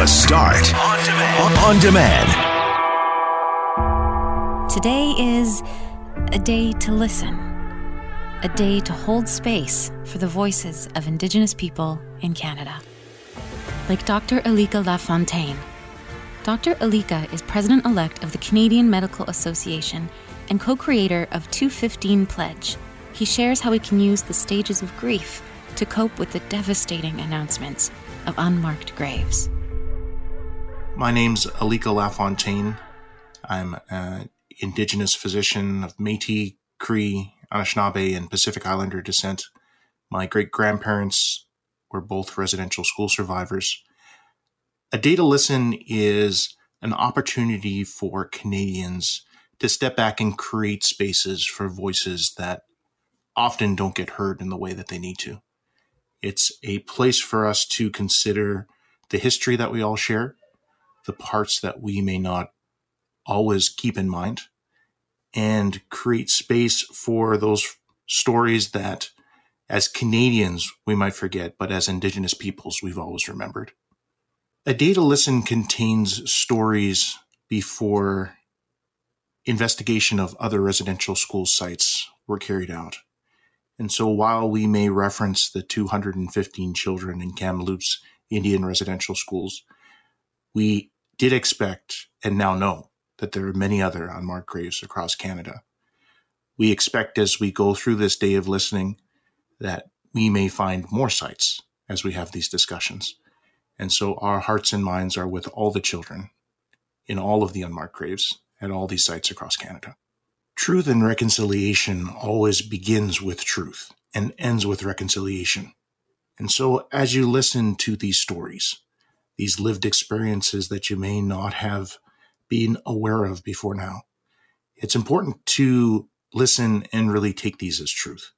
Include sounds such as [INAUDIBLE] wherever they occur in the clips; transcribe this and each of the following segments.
The Start on demand. On demand. Today is a day to listen, a day to hold space for the voices of Indigenous people in Canada. Like Dr. Alika Lafontaine. Dr. Alika is president elect of the Canadian Medical Association and co creator of 215 Pledge. He shares how we can use the stages of grief to cope with the devastating announcements of unmarked graves. My name's Alika Lafontaine. I'm an Indigenous physician of Metis, Cree, Anishinaabe, and Pacific Islander descent. My great grandparents were both residential school survivors. A Day to Listen is an opportunity for Canadians to step back and create spaces for voices that often don't get heard in the way that they need to. It's a place for us to consider the history that we all share, the parts that we may not always keep in mind, and create space for those stories that as Canadians we might forget, but as Indigenous peoples we've always remembered. A Day to Listen contains stories before investigation of other residential school sites were carried out. And so while we may reference the 215 children in Kamloops Indian residential schools, we did expect and now know that there are many other unmarked graves across Canada. We expect as we go through this day of listening that we may find more sites as we have these discussions. And so our hearts and minds are with all the children in all of the unmarked graves at all these sites across Canada. Truth and reconciliation always begins with truth and ends with reconciliation. And so, as you listen to these stories, these lived experiences that you may not have been aware of before now, it's important to listen and really take these as truth,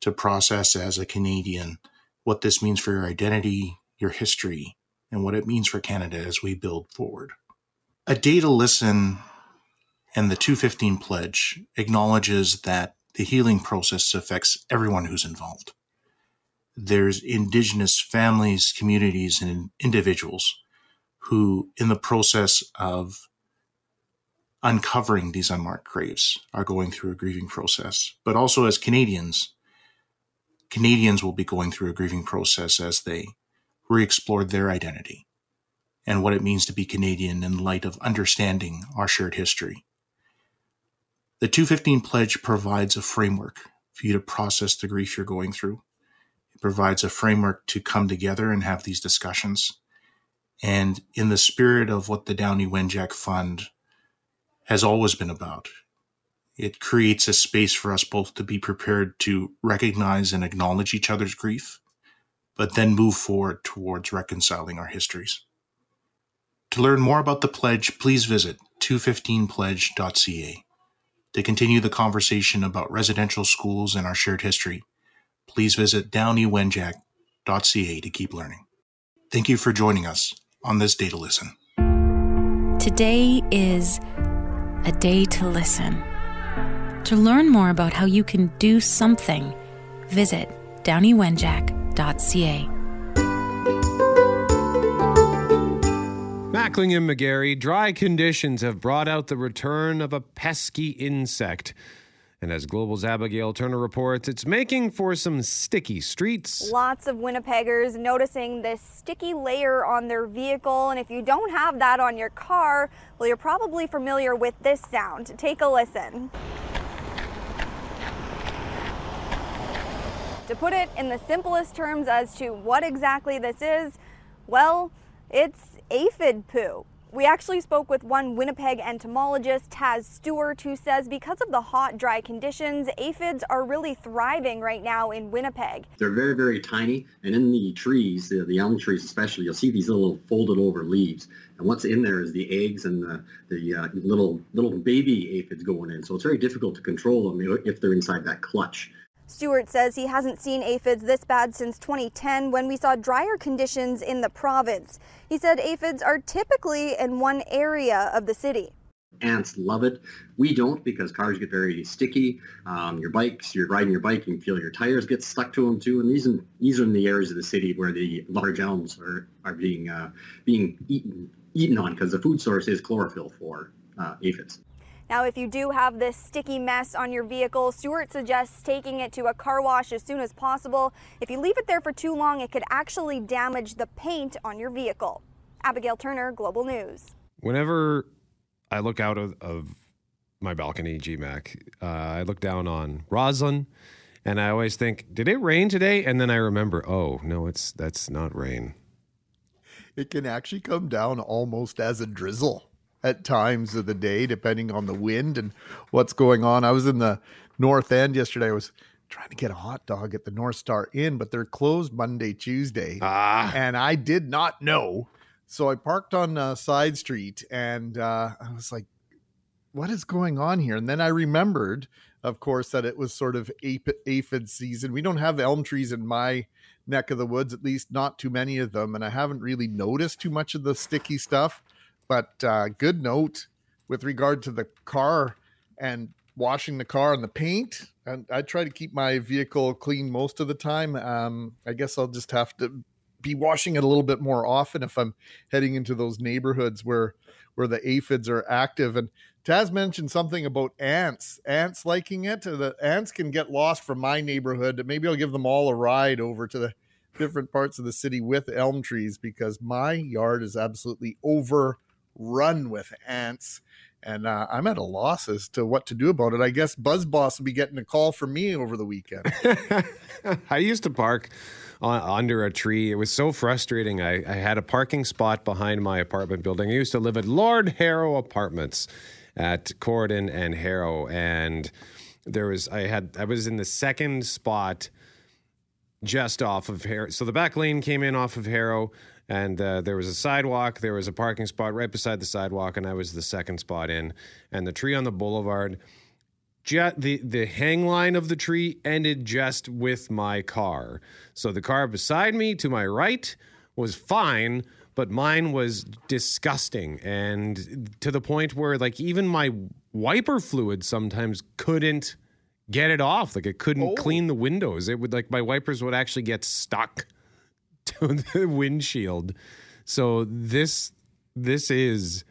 to process as a Canadian what this means for your identity, your history, and what it means for Canada as we build forward. A day to listen and the 215 pledge acknowledges that the healing process affects everyone who's involved. There's indigenous families, communities, and individuals who, in the process of uncovering these unmarked graves, are going through a grieving process. But also as Canadians, Canadians will be going through a grieving process as they re explore their identity and what it means to be Canadian in light of understanding our shared history the 215 pledge provides a framework for you to process the grief you're going through. Provides a framework to come together and have these discussions. And in the spirit of what the Downie Wenjack Fund has always been about, it creates a space for us both to be prepared to recognize and acknowledge each other's grief, but then move forward towards reconciling our histories. To learn more about the pledge, please visit 215pledge.ca. To continue the conversation about residential schools and our shared history, please visit downiewenjack.ca to keep learning. Thank you for joining us on this Day to Listen. Today is a day to listen. To learn more about how you can do something, visit downiewenjack.ca. Mackling and McGarry, dry conditions have brought out the return of a pesky insect. And as Global's Abigail Turner reports, it's making for some sticky streets. Lots of Winnipeggers noticing this sticky layer on their vehicle. And if you don't have that on your car, well, you're probably familiar with this sound. Take a listen. To put it in the simplest terms as to what exactly this is, well, it's aphid poo. We actually spoke with one Winnipeg entomologist, Taz Stewart, who says because of the hot, dry conditions, aphids are really thriving right now in Winnipeg. They're very, very tiny, and in the trees, the, the elm trees especially, you'll see these little folded over leaves. And what's in there is the eggs and the, the uh, little little baby aphids going in. So it's very difficult to control them if they're inside that clutch. Stewart says he hasn't seen aphids this bad since 2010 when we saw drier conditions in the province. He said aphids are typically in one area of the city. Ants love it. We don't because cars get very sticky. Um, your bikes, you're riding your bike, you feel your tires get stuck to them too. And these are, these are in the areas of the city where the large elms are, are being uh, being eaten eaten on because the food source is chlorophyll for uh, aphids. Now, if you do have this sticky mess on your vehicle, Stewart suggests taking it to a car wash as soon as possible. If you leave it there for too long, it could actually damage the paint on your vehicle. Abigail Turner, Global News. Whenever I look out of, of my balcony, GMAC, uh, I look down on Roslyn, and I always think, did it rain today? And then I remember, oh no, it's that's not rain. It can actually come down almost as a drizzle at times of the day, depending on the wind and what's going on. I was in the North End yesterday. I was trying to get a hot dog at the North Star Inn, but they're closed Monday, Tuesday. Ah. And I did not know. So I parked on a Side Street and uh, I was like, what is going on here? And then I remembered, of course, that it was sort of aphid season. We don't have elm trees in my neck of the woods, at least not too many of them. And I haven't really noticed too much of the sticky stuff. But uh, good note with regard to the car and washing the car and the paint. And I try to keep my vehicle clean most of the time. Um, I guess I'll just have to be washing it a little bit more often if I'm heading into those neighborhoods where where the aphids are active. And Taz mentioned something about ants. Ants liking it. The ants can get lost from my neighborhood. Maybe I'll give them all a ride over to the different parts of the city with elm trees because my yard is absolutely over run with ants. And uh, I'm at a loss as to what to do about it. I guess Buzz Boss will be getting a call from me over the weekend. [LAUGHS] I used to park on, under a tree. It was so frustrating. I, I, had a parking spot behind my apartment building. I used to live at Lord Harrow Apartments at Corydon and Harrow, and there was I had I was in the second spot just off of Harrow. So the back lane came in off of Harrow and uh, there was a sidewalk there was a parking spot right beside the sidewalk and i was the second spot in. And the tree on the boulevard the the hang line of the tree ended just with my car. So the car beside me to my right was fine but mine was disgusting and to the point where like even my wiper fluid sometimes couldn't get it off. Like it couldn't oh. clean the windows. It would like my wipers would actually get stuck [LAUGHS] to the windshield. So this this is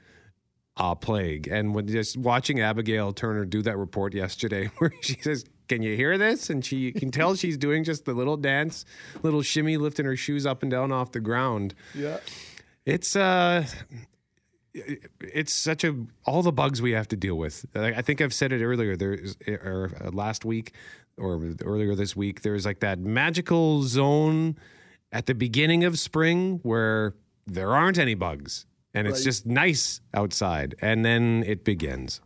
a plague. And when just watching Abigail Turner do that report yesterday, [LAUGHS] where she says, "Can you hear this?" and she can tell [LAUGHS] she's doing just the little dance, little shimmy, lifting her shoes up and down off the ground. Yeah, it's uh it's such a all the bugs we have to deal with. I think I've said it earlier. There's or uh, last week or earlier this week. There's like that magical zone at the beginning of spring where there aren't any bugs and it's right. just nice outside and then it begins.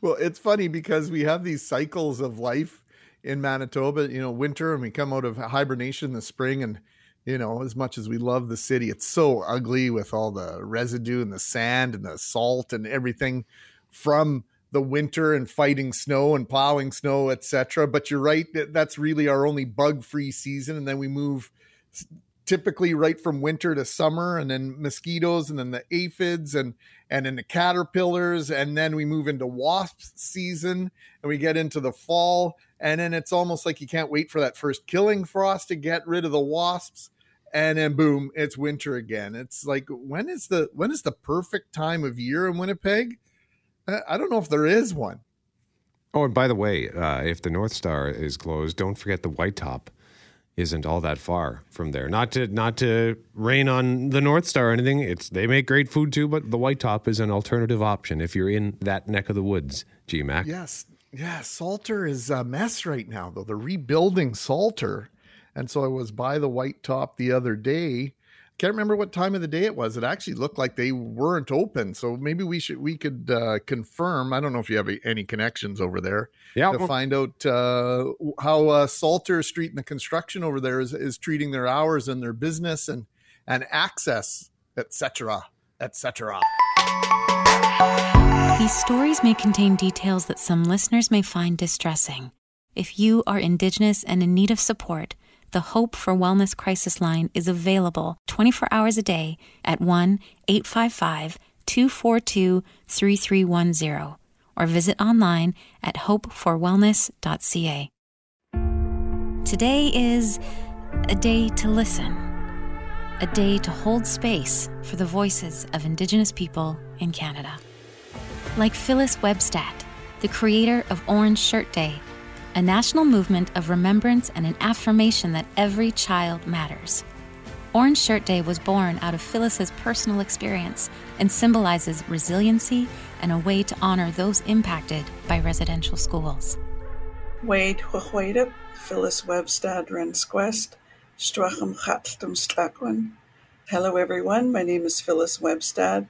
Well, it's funny because we have these cycles of life in Manitoba, you know, winter and we come out of hibernation in the spring and you know, as much as we love the city, it's so ugly with all the residue and the sand and the salt and everything from the winter and fighting snow and plowing snow, etc. But you're right, that's really our only bug-free season and then we move typically right from winter to summer and then mosquitoes and then the aphids and and then the caterpillars and then we move into wasp season and we get into the fall and then it's almost like you can't wait for that first killing frost to get rid of the wasps and then boom it's winter again. It's like when is the when is the perfect time of year in winnipeg? I don't know if there is one. Oh and by the way uh, if the north star is closed don't forget the white top isn't all that far from there. Not to not to rain on the North Star or anything. It's they make great food too, but the White Top is an alternative option if you're in that neck of the woods. GMAC. Yes, yeah. Salter is a mess right now though. They're rebuilding Salter, and so I was by the White Top the other day, can't remember what time of the day it was. It actually looked like they weren't open. So maybe we should we could uh, confirm. I don't know if you have any connections over there. Yeah, to find out uh, how uh, Salter Street and the construction over there is, is treating their hours and their business and and access, etc., etc. These stories may contain details that some listeners may find distressing. If you are Indigenous and in need of support the Hope for Wellness Crisis Line is available 24 hours a day at 1 855 242 3310 or visit online at hopeforwellness.ca. Today is a day to listen, a day to hold space for the voices of Indigenous people in Canada. Like Phyllis Webstad, the creator of Orange Shirt Day, a national movement of remembrance and an affirmation that every child matters. Orange Shirt Day was born out of Phyllis's personal experience and symbolizes resiliency and a way to honor those impacted by residential schools. Wade Phyllis Webstad Rensquest, Stracham Chattum Stlakwan. Hello everyone, my name is Phyllis Webstad.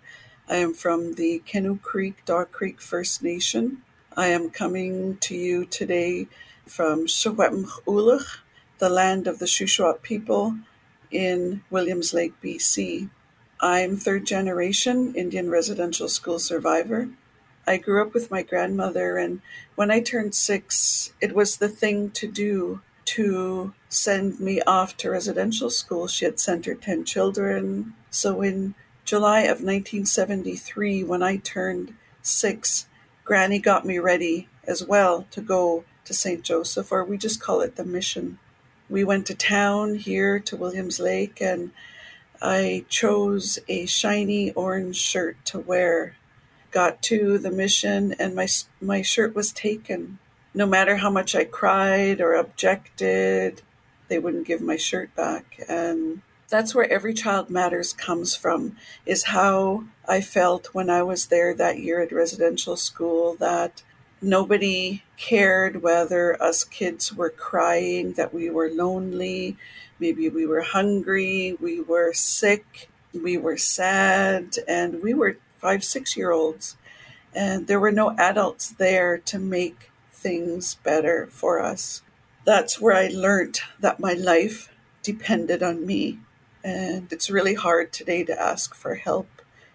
I am from the Canoe Creek, Dog Creek First Nation. I am coming to you today from Shawetmch the land of the Shuswap people in Williams Lake, BC. I'm third generation Indian residential school survivor. I grew up with my grandmother, and when I turned six, it was the thing to do to send me off to residential school. She had sent her 10 children. So in July of 1973, when I turned six, Granny got me ready as well to go to St. Joseph, or we just call it the mission we went to town here to Williams Lake and I chose a shiny orange shirt to wear. Got to the mission and my my shirt was taken. No matter how much I cried or objected, they wouldn't give my shirt back and that's where every child matters comes from is how I felt when I was there that year at residential school that Nobody cared whether us kids were crying, that we were lonely, maybe we were hungry, we were sick, we were sad, and we were five, six year olds. And there were no adults there to make things better for us. That's where I learned that my life depended on me. And it's really hard today to ask for help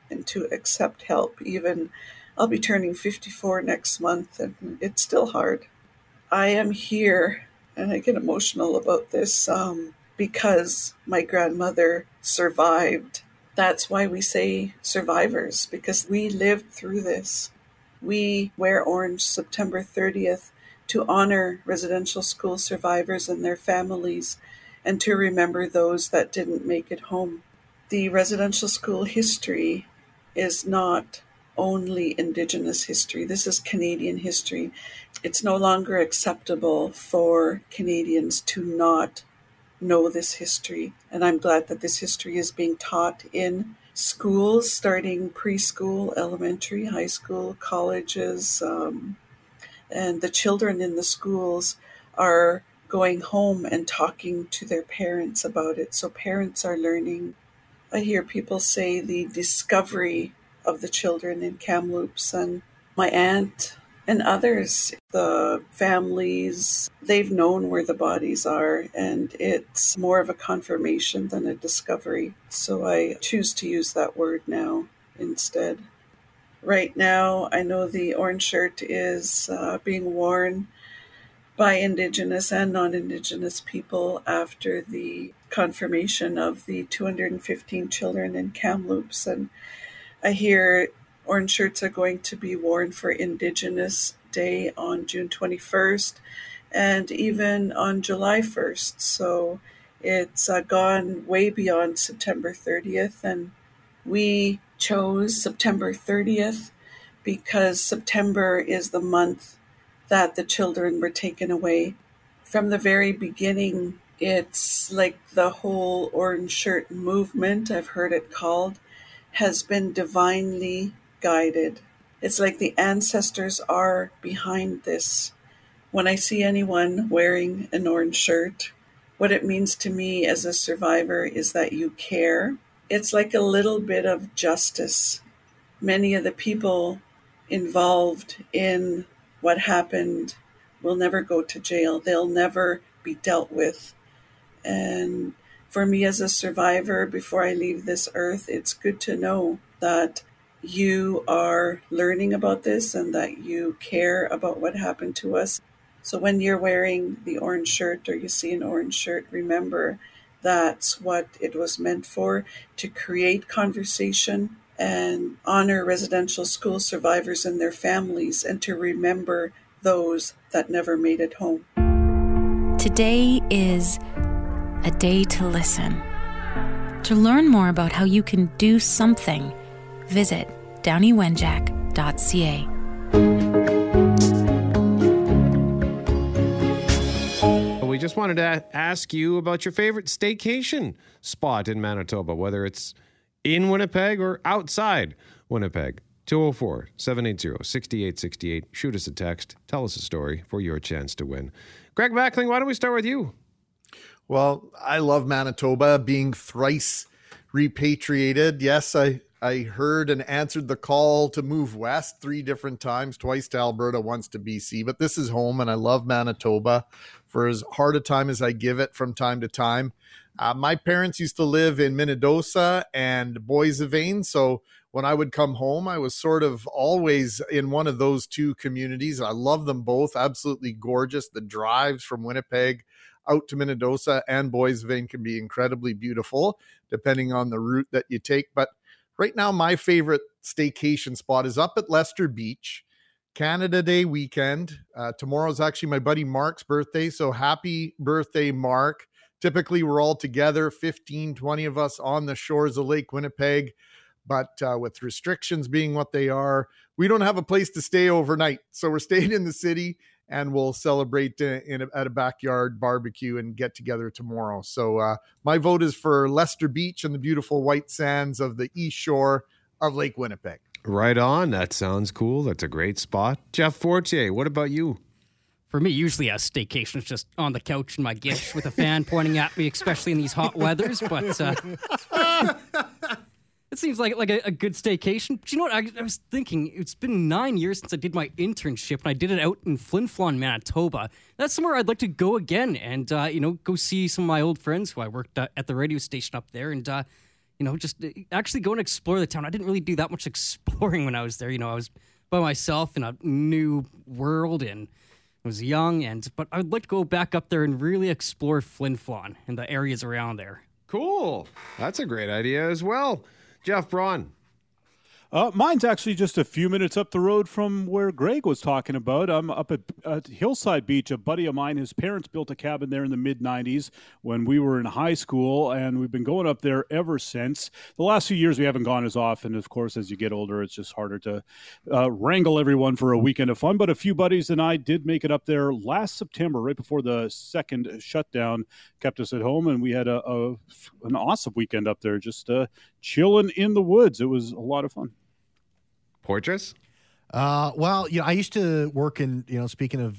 and to accept help, even I'll be turning 54 next month, and it's still hard. I am here, and I get emotional about this um, because my grandmother survived. That's why we say survivors, because we lived through this. We wear orange September 30th to honor residential school survivors and their families and to remember those that didn't make it home. The residential school history is not only Indigenous history. This is Canadian history. It's no longer acceptable for Canadians to not know this history. And I'm glad that this history is being taught in schools, starting preschool, elementary, high school, colleges. Um, and the children in the schools are going home and talking to their parents about it. So parents are learning. I hear people say the discovery of the children in Kamloops and my aunt and others, the families, they've known where the bodies are, and it's more of a confirmation than a discovery. So I choose to use that word now instead. Right now, I know the orange shirt is uh, being worn by Indigenous and non Indigenous people after the confirmation of the 215 children in Kamloops. And I hear orange shirts are going to be worn for Indigenous Day on June 21st and even on July 1st. So it's uh, gone way beyond September 30th. And we chose September 30th because September is the month that the children were taken away. From the very beginning, it's like the whole orange shirt movement, I've heard it called has been divinely guided. It's like the ancestors are behind this. When I see anyone wearing an orange shirt, what it means to me as a survivor is that you care. It's like a little bit of justice. Many of the people involved in what happened will never go to jail, they'll never be dealt with. And for me as a survivor before I leave this earth, it's good to know that you are learning about this and that you care about what happened to us. So when you're wearing the orange shirt or you see an orange shirt, remember that's what it was meant for to create conversation and honor residential school survivors and their families and to remember those that never made it home. Today is a day to listen. To learn more about how you can do something, visit downiewenjack.ca. We just wanted to ask you about your favorite staycation spot in Manitoba, whether it's in Winnipeg or outside Winnipeg. 204 780 6868. Shoot us a text. Tell us a story for your chance to win. Greg Mackling, why don't we start with you? Well, I love Manitoba being thrice repatriated. Yes, I, I heard and answered the call to move west three different times, twice to Alberta, once to BC. But this is home, and I love Manitoba for as hard a time as I give it from time to time. Uh, my parents used to live in Minnedosa and Boissevain, so when I would come home, I was sort of always in one of those two communities. I love them both, absolutely gorgeous. The drives from Winnipeg out to Minnedosa and Boissevain can be incredibly beautiful, depending on the route that you take. But right now, my favorite staycation spot is up at Lester Beach. Canada Day weekend. Uh, tomorrow's actually my buddy Mark's birthday. So happy birthday, Mark. Typically, we're all together, 15, 20 of us on the shores of Lake Winnipeg. But uh, with restrictions being what they are, we don't have a place to stay overnight. So we're [LAUGHS] staying in the city and we'll celebrate uh, in a, at a backyard barbecue and get together tomorrow. So uh, my vote is for Lester Beach and the beautiful white sands of the east shore of Lake Winnipeg. Right on. That sounds cool. That's a great spot. Jeff Fortier, what about you? For me, usually a staycation is just on the couch in my gish with a fan pointing at me, especially in these hot weathers. But uh, it seems like like a, a, good staycation. But you know what? I, I, was thinking it's been nine years since I did my internship, and I did it out in Flin Flon, Manitoba. That's somewhere I'd like to go again, and uh, you know, go see some of my old friends who I worked uh, at the radio station up there, and uh, you know, just uh, actually go and explore the town. I didn't really do that much [LAUGHS] exploring when I was there. You know, I was by myself in a new world, and I was young, and but I'd like to go back up there and really explore Flin Flon and the areas around there. Cool. That's a great idea as well. Jeff Braun. Uh, mine's actually just a few minutes up the road from where Greg was talking about. I'm up at, at, Hillside Beach. A buddy of mine, his parents built a cabin there in the mid 90s when we were in high school, and we've been going up there ever since. The last few years, we haven't gone as often. Of course, as you get older, it's just harder to uh, wrangle everyone for a weekend of fun. But a few buddies and I did make it up there last September, right before the second shutdown kept us at home, and we had a, a an awesome weekend up there, just uh, chilling in the woods. It was a lot of fun. Poitras? Uh, well, you know, I used to work in, you know, speaking of,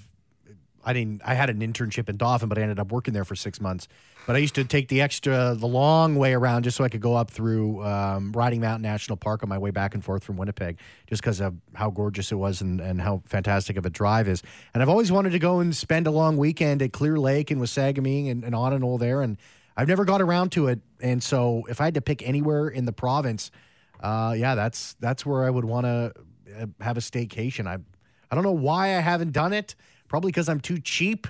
I didn't, I had an internship in Dauphin, but I ended up working there for six months. But I used to take the extra, the long way around just so I could go up through um, Riding Mountain National Park on my way back and forth from Winnipeg, just because of how gorgeous it was and, and how fantastic of a drive is. And I've always wanted to go and spend a long weekend at Clear Lake and Wasagaming and, and on and all there. And I've never got around to it. And so if I had to pick anywhere in the province, uh, yeah, that's that's where I would want to uh, have a staycation. I I don't know why I haven't done it. Probably because I'm too cheap,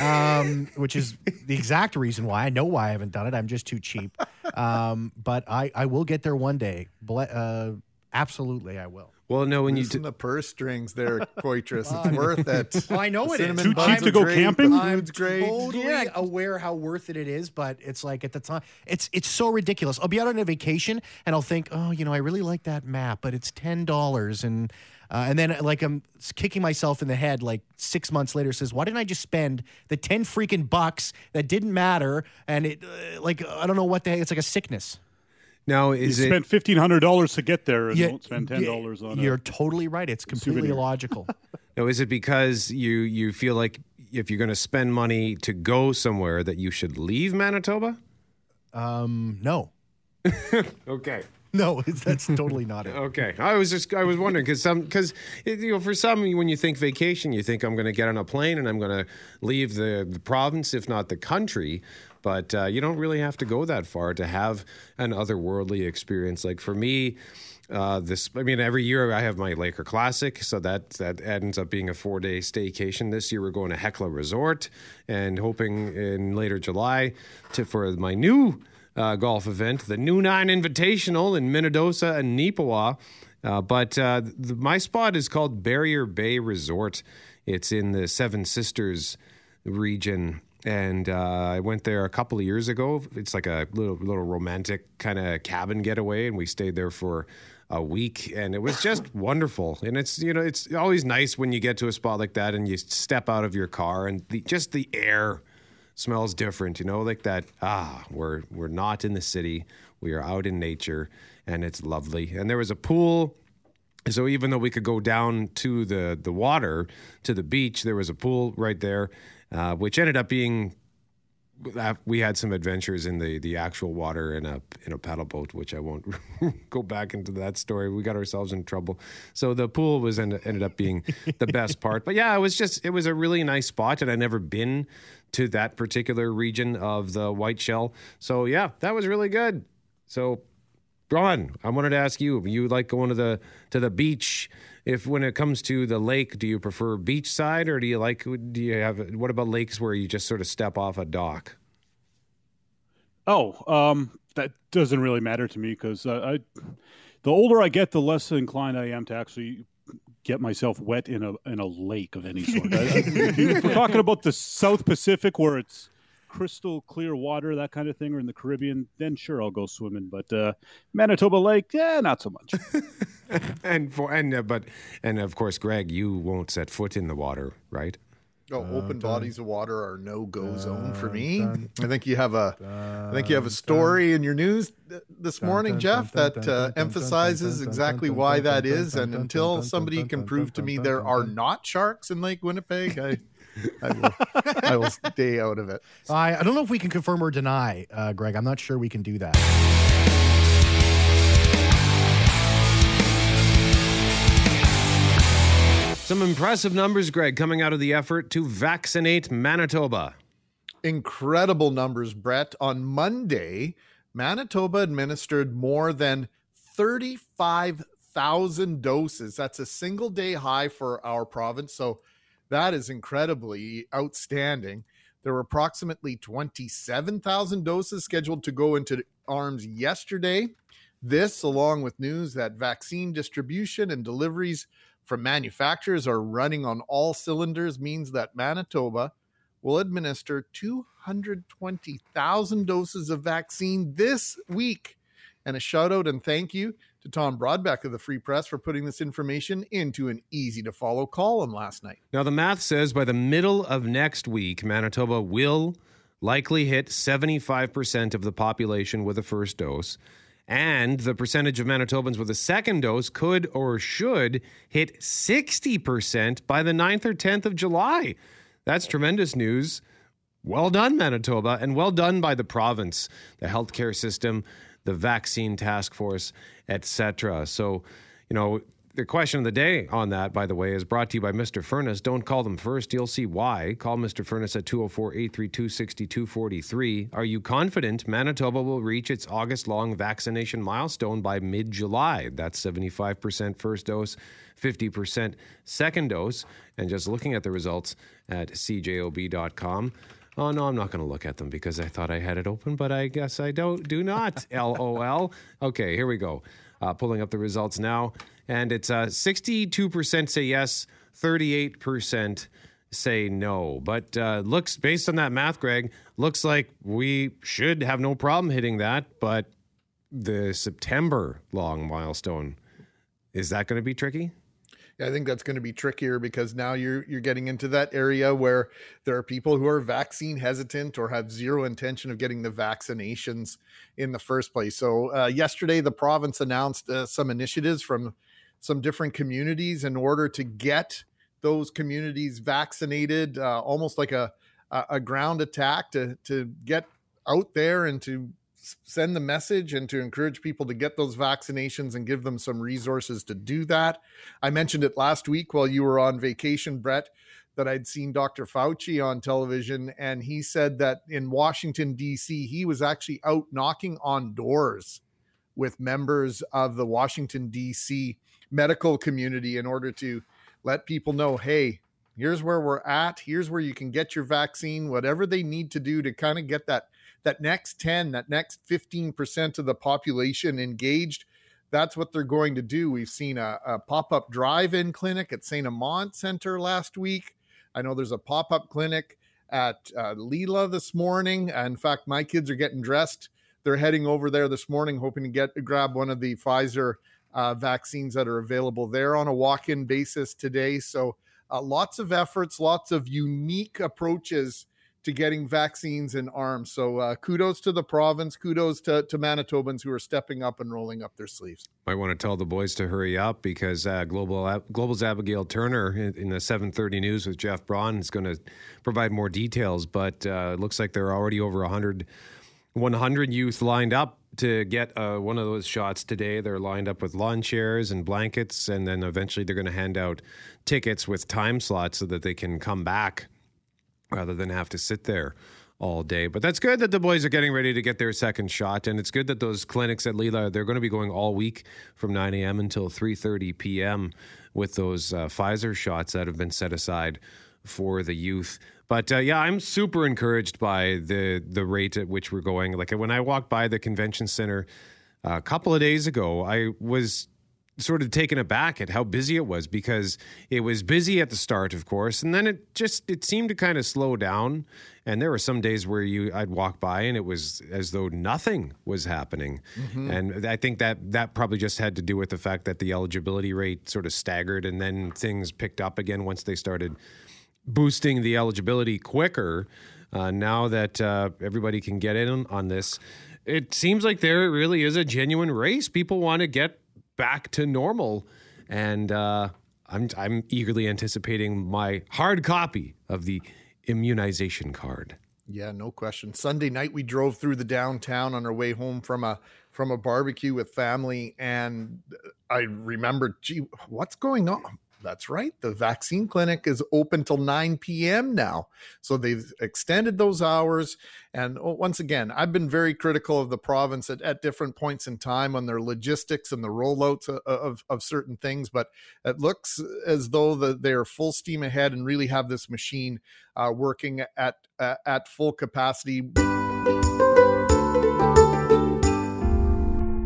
um, [LAUGHS] which is the exact reason why. I know why I haven't done it. I'm just too cheap. Um, but I I will get there one day. Uh, absolutely, I will. Well, no, when Loosen you d- the purse strings there, [LAUGHS] Poitras, it's worth it. [LAUGHS] Well, I know it is. Too cheap to go great, camping? I'm food's great. totally aware how worth it it is, but it's like at the time, it's it's so ridiculous. I'll be out on a vacation and I'll think, oh, you know, I really like that map, but it's ten dollars, and uh, and then like I'm kicking myself in the head. Like six months later, says, why didn't I just spend the ten freaking bucks that didn't matter? And it uh, like I don't know what the heck. It's like a sickness. Now is you it spent fifteen hundred dollars to get there, and Yeah, don't spend ten dollars on it. You're it. totally right. It's completely souvenir. illogical. [LAUGHS] now is it because you you feel like if you're going to spend money to go somewhere that you should leave Manitoba? um, no, [LAUGHS] Okay. [LAUGHS] no, that's totally not it. Okay, I was just I was wondering because some because you know for some when you think vacation you think I'm going to get on a plane and I'm going to leave the, the province if not the country, but uh, you don't really have to go that far to have an otherworldly experience. Like for me, uh, this I mean every year I have my Laker Classic, so that that ends up being a four day staycation. This year we're going to Hecla Resort and hoping in later July to for my new uh, golf event, the New Nine Invitational in Minnedosa and Neepawa. Uh, but uh, the, my spot is called Barrier Bay Resort. It's in the Seven Sisters region. And uh, I went there a couple of years ago. It's like a little little romantic kind of cabin getaway, and we stayed there for a week, and it was just [LAUGHS] wonderful. And it's you know it's always nice when you get to a spot like that and you step out of your car and the, just the air smells different. You know, like that. Ah, we're we're not in the city. We are out in nature, and it's lovely. And there was a pool. So even though we could go down to the the water to the beach, there was a pool right there, uh, which ended up being. uh, We had some adventures in the, the actual water in a in a paddle boat, which I won't [LAUGHS] go back into that story. We got ourselves in trouble, so the pool was end, ended up being the best part. But yeah, it was just it was a really nice spot, and I'd never been to that particular region of the Whiteshell. So yeah, that was really good. So Ron, I wanted to ask you: You like going to the to the beach? If when it comes to the lake, do you prefer beach side or do you like? Do you have? What about lakes where you just sort of step off a dock? Oh, um, that doesn't really matter to me because uh, I, the older I get, the less inclined I am to actually get myself wet in a in a lake of any [LAUGHS] sort. I, I, if, we're talking about the South Pacific where it's crystal clear water, that kind of thing, or in the Caribbean, then sure I'll go swimming. But uh, Manitoba Lake, yeah, not so much. [LAUGHS] and for and uh, but and of course, Greg, you won't set foot in the water, right? Oh, open bodies of water are no go zone for me. [LAUGHS] I think you have a, I think you have a story in your news th- this morning, Jeff, that uh, emphasizes exactly why that is. And until somebody can prove to me there are not sharks in Lake Winnipeg, I, I will, [LAUGHS] I will stay out of it. I, I don't know if we can confirm or deny, uh, Greg. I'm not sure we can do that. Some impressive numbers, Greg, coming out of the effort to vaccinate Manitoba. Incredible numbers, Brett. On Monday, Manitoba administered more than 35,000 doses. That's a single day high for our province. So that is incredibly outstanding. There were approximately 27,000 doses scheduled to go into arms yesterday. This, along with news that vaccine distribution and deliveries from manufacturers are running on all cylinders, means that Manitoba will administer 220,000 doses of vaccine this week. And a shout out and thank you to Tom Brodbeck of the Free Press for putting this information into an easy to follow column last night. Now, the math says by the middle of next week, Manitoba will likely hit 75% of the population with a first dose. And the percentage of Manitobans with a second dose could or should hit 60% by the 9th or 10th of July. That's tremendous news. Well done, Manitoba, and well done by the province, the healthcare system, the vaccine task force, etc. So, you know, the question of the day on that, by the way, is brought to you by Mr. Furnace. Don't call them first. You'll see why. Call Mr. Furnace at 204 832 6243. Are you confident Manitoba will reach its August long vaccination milestone by mid July? That's 75% first dose, 50% second dose. And just looking at the results at cjob.com. Oh no, I'm not going to look at them because I thought I had it open, but I guess I don't. Do not. [LAUGHS] LOL. Okay, here we go. Uh, pulling up the results now, and it's uh, 62% say yes, 38% say no. But uh, looks based on that math, Greg, looks like we should have no problem hitting that. But the September long milestone is that going to be tricky? I think that's going to be trickier because now you're you're getting into that area where there are people who are vaccine hesitant or have zero intention of getting the vaccinations in the first place. So uh, yesterday, the province announced uh, some initiatives from some different communities in order to get those communities vaccinated, uh, almost like a a ground attack to to get out there and to send the message and to encourage people to get those vaccinations and give them some resources to do that. I mentioned it last week while you were on vacation, Brett, that I'd seen Dr. Fauci on television, and he said that in Washington, D.C., he was actually out knocking on doors with members of the Washington, D.C. medical community in order to let people know hey, here's where we're at. Here's where you can get your vaccine, whatever they need to do to kind of get that that next 10, that next 15% of the population engaged, that's what they're going to do. We've seen a, a pop up drive in clinic at St. Amant Center last week. I know there's a pop up clinic at uh, Leila this morning. In fact, my kids are getting dressed. They're heading over there this morning, hoping to get grab one of the Pfizer uh, vaccines that are available there on a walk in basis today. So, uh, lots of efforts, lots of unique approaches to getting vaccines in arms. So uh, kudos to the province, kudos to, to Manitobans who are stepping up and rolling up their sleeves. Might want to tell the boys to hurry up because uh, Global Global's Abigail Turner in, in, the 7:30 news with Jeff Braun is going to provide more details. But uh, it looks like there are already over 100, 100 youth lined up to get uh, one of those shots today. They're lined up with lawn chairs and blankets, and then eventually they're going to hand out tickets with time slots so that they can come back rather than have to sit there all day. But that's good that the boys are getting ready to get their second shot, and it's good that those clinics at Leila they're going to be going all week from 9 a.m. until 3:30 p.m. with those uh, Pfizer shots that have been set aside for the youth. But uh, yeah, I'm super encouraged by the the rate at which we're going. Like when I walked by the convention center uh, a couple of days ago, I was sort of taken aback at how busy it was because it was busy at the start, of course, and then it just it seemed to kind of slow down. And there were some days where you I'd walk by and it was as though nothing was happening. Mm-hmm. And I think that that probably just had to do with the fact that the eligibility rate sort of staggered and then things picked up again once they started boosting the eligibility quicker. Uh, now that uh, everybody can get in on this, it seems like there really is a genuine race. People want to get back to normal. And uh, I'm, I'm eagerly anticipating my hard copy of the immunization card. Yeah, no question. Sunday night we drove through the downtown on our way home from a from a barbecue with family and I remembered, gee, what's going on? That's right. The vaccine clinic is open till 9 p.m. now. So they've extended those hours. And oh, once again, I've been very critical of the province at, at different points in time on their logistics and the rollouts of, of, of certain things. But it looks as though the, they are full steam ahead and really have this machine uh, working at, uh, at full capacity.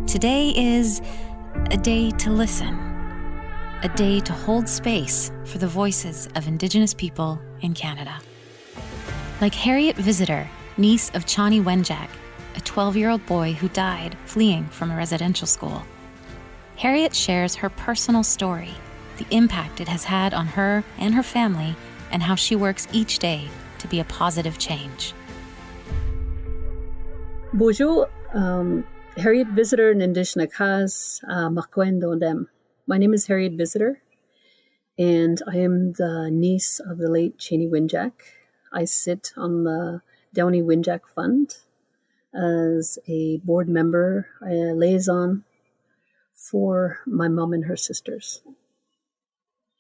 Today is a day to listen a day to hold space for the voices of Indigenous people in Canada. Like Harriet Visitor, niece of Chanie Wenjack, a 12 year old boy who died fleeing from a residential school. Harriet shares her personal story, the impact it has had on her and her family, and how she works each day to be a positive change. Bonjour, um, Harriet Visitor in Indigenous Kaz, uh, Makwendo Dem. My name is Harriet Visitor, and I am the niece of the late Chanie Wenjack. I sit on the Downie Wenjack Fund as a board member, a liaison for my mom and her sisters.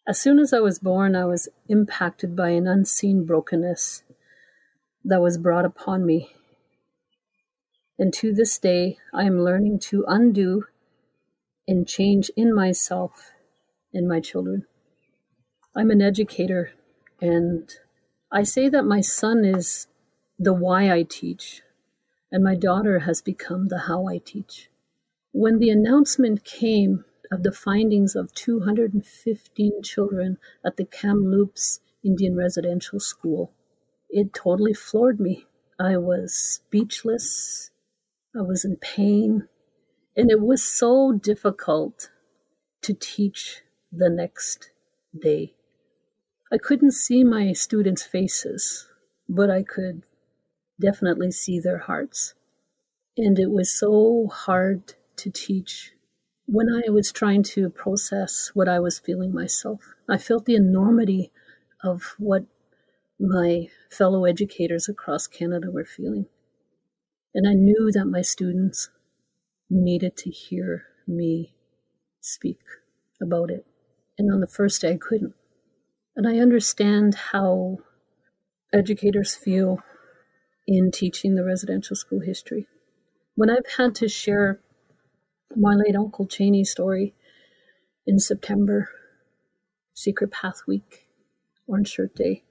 As soon as I was born, I was impacted by an unseen brokenness that was brought upon me. And to this day, I am learning to undo and change in myself and my children. I'm an educator, and I say that my son is the why I teach, and my daughter has become the how I teach. When the announcement came of the findings of 215 children at the Kamloops Indian Residential School, it totally floored me. I was speechless. I was in pain. And it was so difficult to teach the next day. I couldn't see my students' faces, but I could definitely see their hearts. And it was so hard to teach when I was trying to process what I was feeling myself. I felt the enormity of what my fellow educators across Canada were feeling. And I knew that my students needed to hear me speak about it. And on the first day, I couldn't. And I understand how educators feel in teaching the residential school history. When I've had to share my late Uncle Chanie's story in September, Secret Path Week, Orange Shirt Day,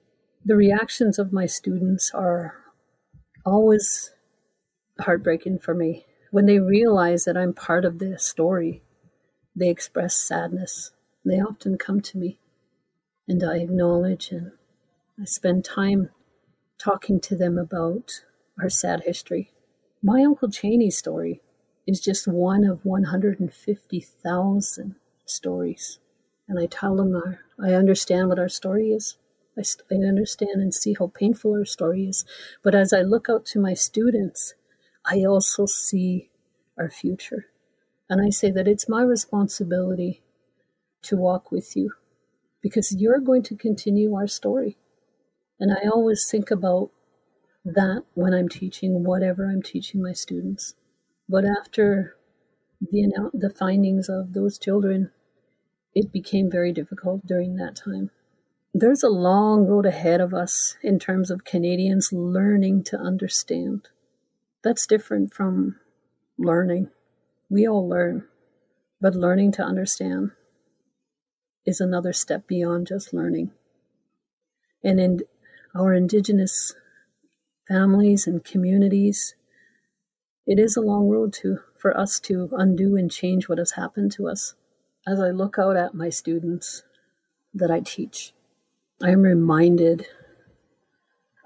the reactions of my students are always heartbreaking for me. When they realize that I'm part of this story, they express sadness. They often come to me and I acknowledge and I spend time talking to them about our sad history. My Uncle Chanie's story is just one of 150,000 stories. And I tell them our, I understand what our story is. I, I understand and see how painful our story is. But as I look out to my students, I also see our future. And I say that it's my responsibility to walk with you because you're going to continue our story. And I always think about that when I'm teaching whatever I'm teaching my students. But after the the findings of those children, it became very difficult during that time. There's a long road ahead of us in terms of Canadians learning to understand. That's different from learning. We all learn, but learning to understand is another step beyond just learning. And in our Indigenous families and communities, it is a long road to for us to undo and change what has happened to us. As I look out at my students that I teach, I am reminded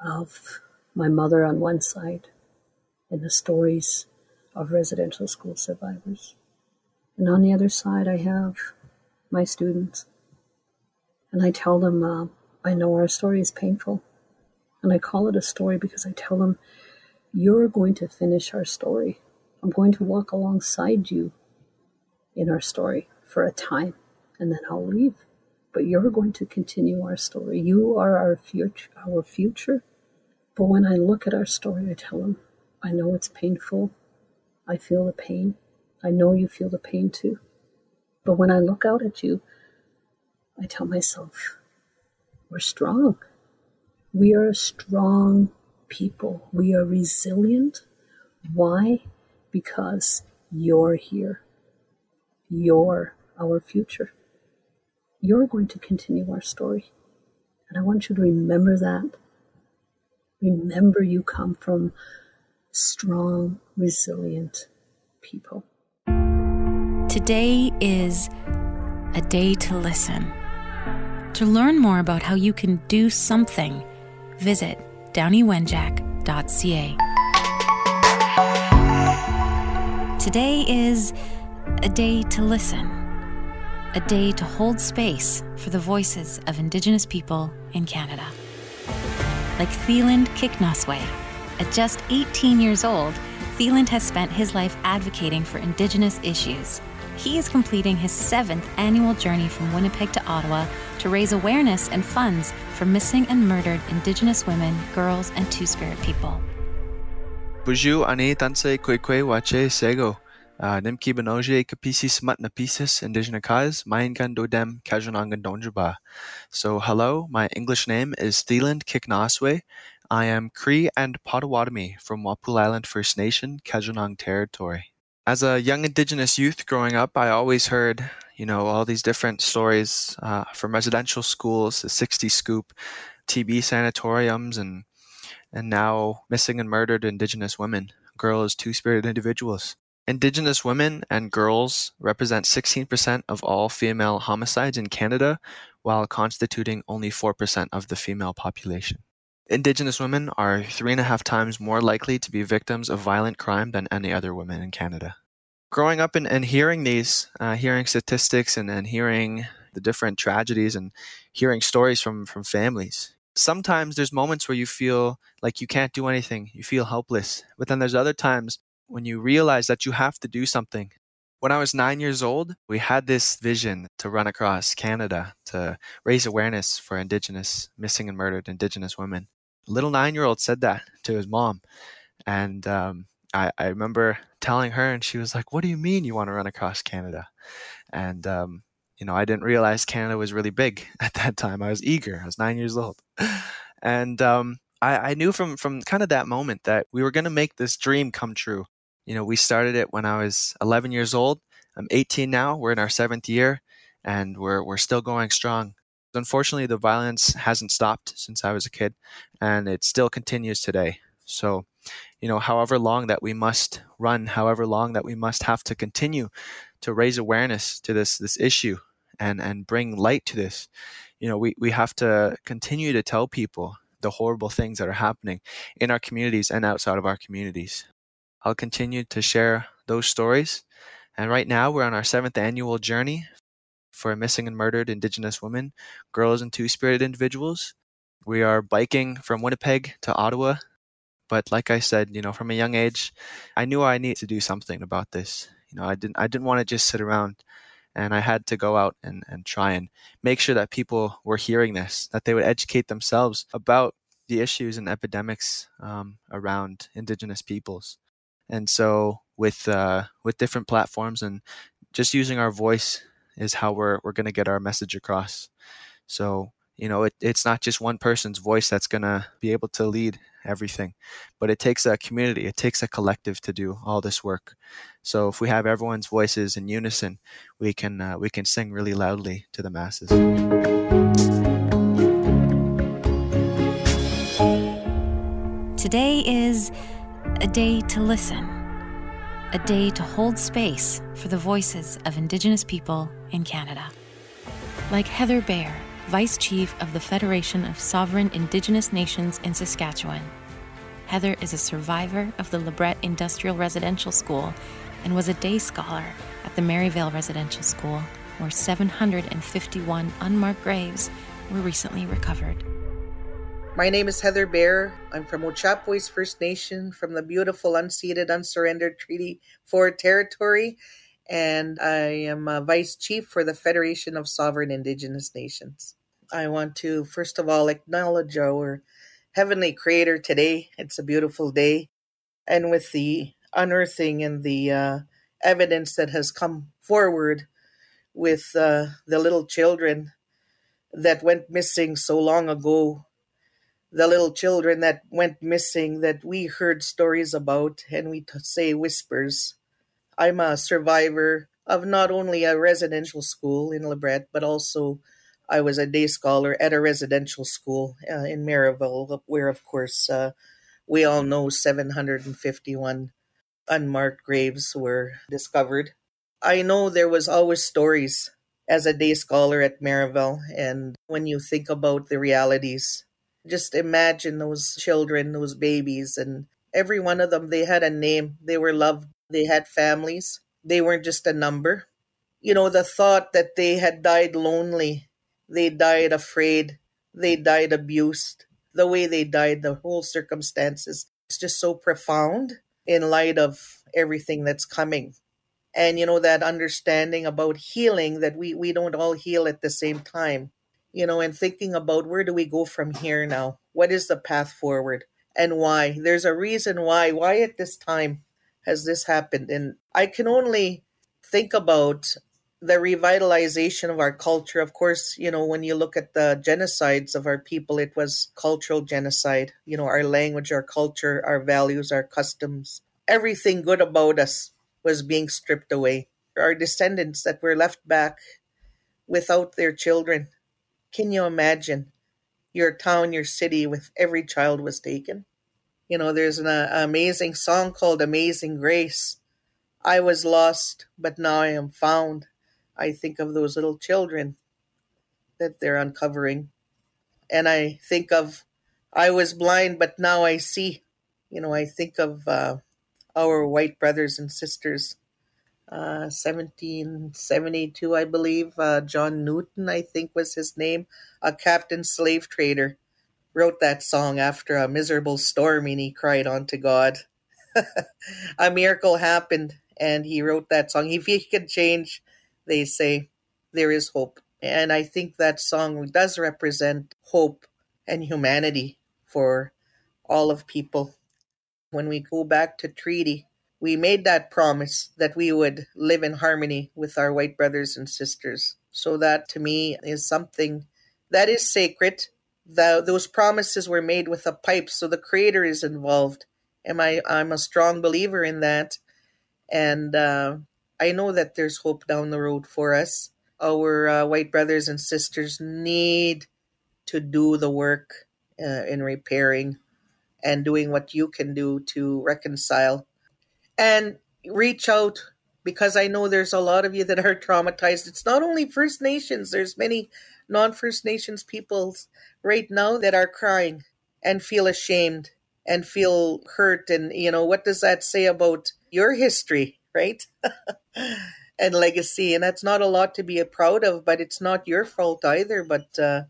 of my mother on one side and the stories of residential school survivors. And on the other side, I have my students. And I tell them, uh, I know our story is painful. And I call it a story because I tell them, you're going to finish our story. I'm going to walk alongside you in our story for a time, and then I'll leave. But you're going to continue our story. You are our future, our future. But when I look at our story, I tell them, I know it's painful. I feel the pain. I know you feel the pain too. But when I look out at you, I tell myself, we're strong. We are a strong people. We are resilient. Why? Because you're here. You're our future. You're going to continue our story. And I want you to remember that. Remember, you come from strong, resilient people. Today is a day to listen. To learn more about how you can do something, visit downiewenjack.ca. Today is a day to listen, a day to hold space for the voices of Indigenous people in Canada. Like Theland Kicknosway, at just 18 years old, Theland has spent his life advocating for Indigenous issues. He is completing his seventh annual journey from Winnipeg to Ottawa to raise awareness and funds for missing and murdered Indigenous women, girls, and Two Spirit people. Buju ani tanse kwekwe wache sego. Ah, Nimki benoje kapisi smat napisis indigenous kaz, mayangan dodem kajanangan. So hello, my English name is Theland Kicknosway. I am Cree and Potawatomi from Walpole Island First Nation, Kajanang Territory. As a young Indigenous youth growing up, I always heard, you know, all these different stories uh, from residential schools, the 60 Scoop, TB sanatoriums, and and now missing and murdered Indigenous women, girls, two-spirited individuals. Indigenous women and girls represent 16% of all female homicides in Canada, while constituting only 4% of the female population. Indigenous women are three and a half times more likely to be victims of violent crime than any other women in Canada. Growing up and, and hearing these, uh, hearing statistics and, and hearing the different tragedies and hearing stories from, from families, sometimes there's moments where you feel like you can't do anything, you feel helpless. But then there's other times when you realize that you have to do something. When I was nine years old, we had this vision to run across Canada to raise awareness for Indigenous, missing and murdered Indigenous women little nine year old said that to his mom. And um, I, I, remember telling her, and she was like, What do you mean you want to run across Canada? And, um, you know, I didn't realize Canada was really big [LAUGHS] at that time. I was eager, I was nine years old. [LAUGHS] And um, I, I knew from, from kind of that moment that we were going to make this dream come true. You know, we started it when I was 11 years old. I'm 18 now. We're in our seventh year, and we're we're still going strong. Unfortunately, the violence hasn't stopped since I was a kid, and it still continues today. So, you know, however long that we must run, however long that we must have to continue to raise awareness to this this issue and and bring light to this, you know, we, we have to continue to tell people the horrible things that are happening in our communities and outside of our communities. I'll continue to share those stories. And right now, we're on our seventh annual journey for a missing and murdered Indigenous women, girls, and two spirited individuals. We are biking from Winnipeg to Ottawa. But like I said, you know, from a young age, I knew I needed to do something about this. You know, I didn't I didn't want to just sit around and I had to go out and, and try and make sure that people were hearing this, that they would educate themselves about the issues and epidemics um, around Indigenous peoples. And so, with uh, with different platforms and just using our voice is how we're we're going to get our message across. So you know, it, it's not just one person's voice that's going to be able to lead everything, but it takes a community, it takes a collective to do all this work. So if we have everyone's voices in unison, we can uh, we can sing really loudly to the masses. Today is a day to listen, a day to hold space for the voices of Indigenous people in Canada. Like Heather Bear, Vice Chief of the Federation of Sovereign Indigenous Nations in Saskatchewan. Heather is a survivor of the Lebret Industrial Residential School and was a day scholar at the Marieval Residential School, where 751 unmarked graves were recently recovered. My name is Heather Bear. I'm from Ochapowace First Nation from the beautiful unceded, unsurrendered Treaty 4 territory, and I am a Vice Chief for the Federation of Sovereign Indigenous Nations. I want to, first of all, acknowledge our Heavenly Creator today. It's a beautiful day. And with the unearthing and the uh, evidence that has come forward with uh, the little children that went missing so long ago, the little children that went missing that we heard stories about and we t- say whispers. I'm a survivor of not only a residential school in Lebret, but also I was a day scholar at a residential school uh, in Marieval, where, of course, uh, we all know 751 unmarked graves were discovered. I know there was always stories as a day scholar at Marieval, and when you think about the realities, just imagine those children, those babies, and every one of them, they had a name. They were loved. They had families. They weren't just a number. You know, the thought that they had died lonely they died afraid. They died abused. The way they died, the whole circumstances, it's just so profound in light of everything that's coming. And you know, that understanding about healing that we, we don't all heal at the same time, you know, and thinking about where do we go from here now? What is the path forward and why? There's a reason why. Why at this time has this happened? And I can only think about the revitalization of our culture. Of course, you know, when you look at the genocides of our people, it was cultural genocide. You know, our language, our culture, our values, our customs, everything good about us was being stripped away. Our descendants that were left back without their children. Can you imagine your town, your city, with every child was taken? You know, there's an uh, amazing song called Amazing Grace. I was lost, but now I am found. I think of those little children that they're uncovering. And I think of, I was blind, but now I see. You know, I think of uh, our white brothers and sisters. Uh, 1772, I believe, uh, John Newton, I think was his name, a captain slave trader, wrote that song after a miserable storm and he cried unto God. [LAUGHS] a miracle happened and he wrote that song. If he could change they say there is hope. And I think that song does represent hope and humanity for all of people. When we go back to treaty, we made that promise that we would live in harmony with our white brothers and sisters. So that to me is something that is sacred. The, those promises were made with a pipe, so the creator is involved. Am I? I'm a strong believer in that, and uh, I know that there's hope down the road for us. Our uh, white brothers and sisters need to do the work uh, in repairing and doing what you can do to reconcile and reach out because I know there's a lot of you that are traumatized. It's not only First Nations, there's many non First Nations peoples right now that are crying and feel ashamed and feel hurt. And, you know, what does that say about your history, right? [LAUGHS] and legacy? And that's not a lot to be proud of, but it's not your fault either. But uh,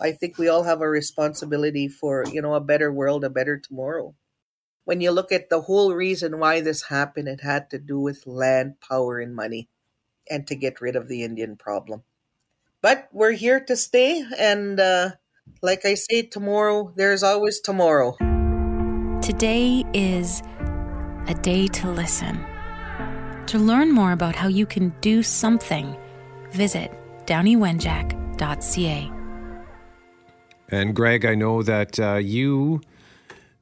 I think we all have a responsibility for, you know, a better world, a better tomorrow when you look at the whole reason why this happened, it had to do with land, power, and money, and to get rid of the Indian problem. But we're here to stay, and uh, like I say, tomorrow, there's always tomorrow. Today is a day to listen. To learn more about how you can do something, visit downiewenjack.ca. And Greg, I know that uh, you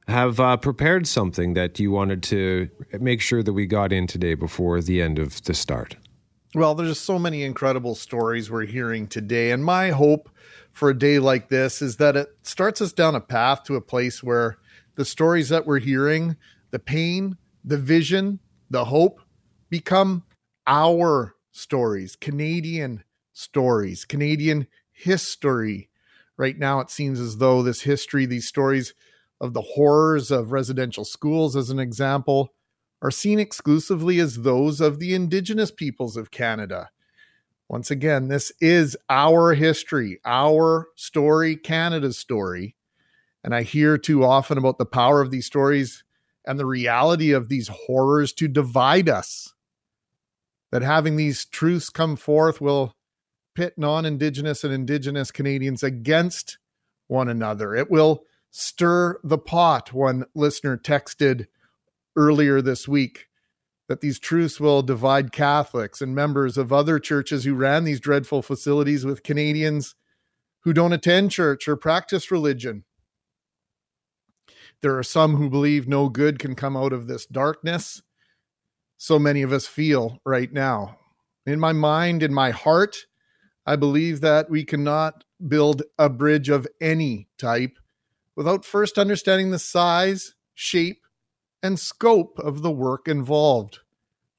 have uh, prepared something that you wanted to make sure that we got in today before the end of the start. Well, there's so many incredible stories we're hearing today. And my hope for a day like this is that it starts us down a path to a place where the stories that we're hearing, the pain, the vision, the hope become our stories, Canadian stories, Canadian history. Right now, it seems as though this history, these stories, of the horrors of residential schools, as an example, are seen exclusively as those of the Indigenous peoples of Canada. Once again, this is our history, our story, Canada's story. And I hear too often about the power of these stories and the reality of these horrors to divide us. That having these truths come forth will pit non Indigenous and Indigenous Canadians against one another. It will stir the pot, one listener texted earlier this week that these truths will divide Catholics and members of other churches who ran these dreadful facilities with Canadians who don't attend church or practice religion. There are some who believe no good can come out of this darkness. So many of us feel right now. In my mind, in my heart, I believe that we cannot build a bridge of any type without first understanding the size, shape, and scope of the work involved.